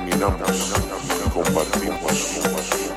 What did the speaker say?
Caminamos, compartimos.